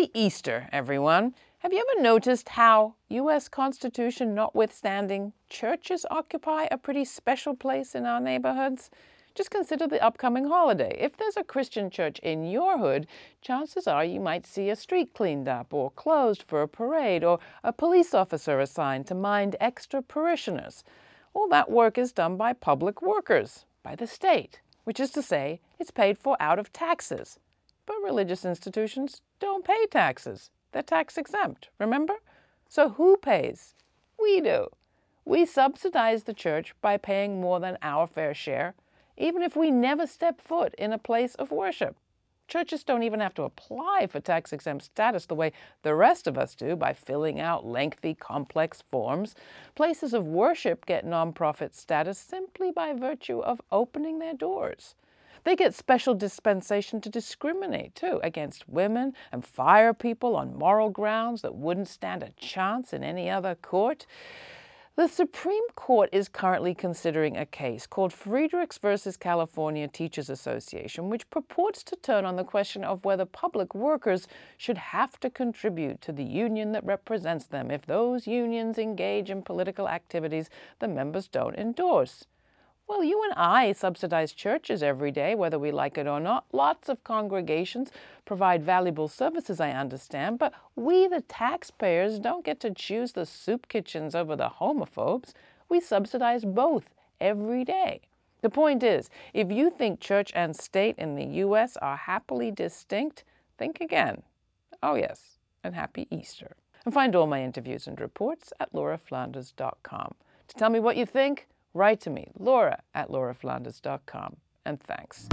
Happy Easter, everyone. Have you ever noticed how, U.S. Constitution notwithstanding, churches occupy a pretty special place in our neighborhoods? Just consider the upcoming holiday. If there's a Christian church in your hood, chances are you might see a street cleaned up or closed for a parade or a police officer assigned to mind extra parishioners. All that work is done by public workers, by the state, which is to say, it's paid for out of taxes. But religious institutions don't pay taxes. They're tax exempt, remember? So who pays? We do. We subsidize the church by paying more than our fair share, even if we never step foot in a place of worship. Churches don't even have to apply for tax exempt status the way the rest of us do by filling out lengthy, complex forms. Places of worship get nonprofit status simply by virtue of opening their doors. They get special dispensation to discriminate, too, against women and fire people on moral grounds that wouldn't stand a chance in any other court. The Supreme Court is currently considering a case called Friedrichs versus California Teachers Association, which purports to turn on the question of whether public workers should have to contribute to the union that represents them if those unions engage in political activities the members don't endorse. Well, you and I subsidize churches every day, whether we like it or not. Lots of congregations provide valuable services, I understand, but we, the taxpayers, don't get to choose the soup kitchens over the homophobes. We subsidize both every day. The point is, if you think church and state in the U.S. are happily distinct, think again. Oh, yes, and happy Easter. And find all my interviews and reports at lauraflanders.com. To tell me what you think, write to me, laura at lauraflanders.com. And thanks.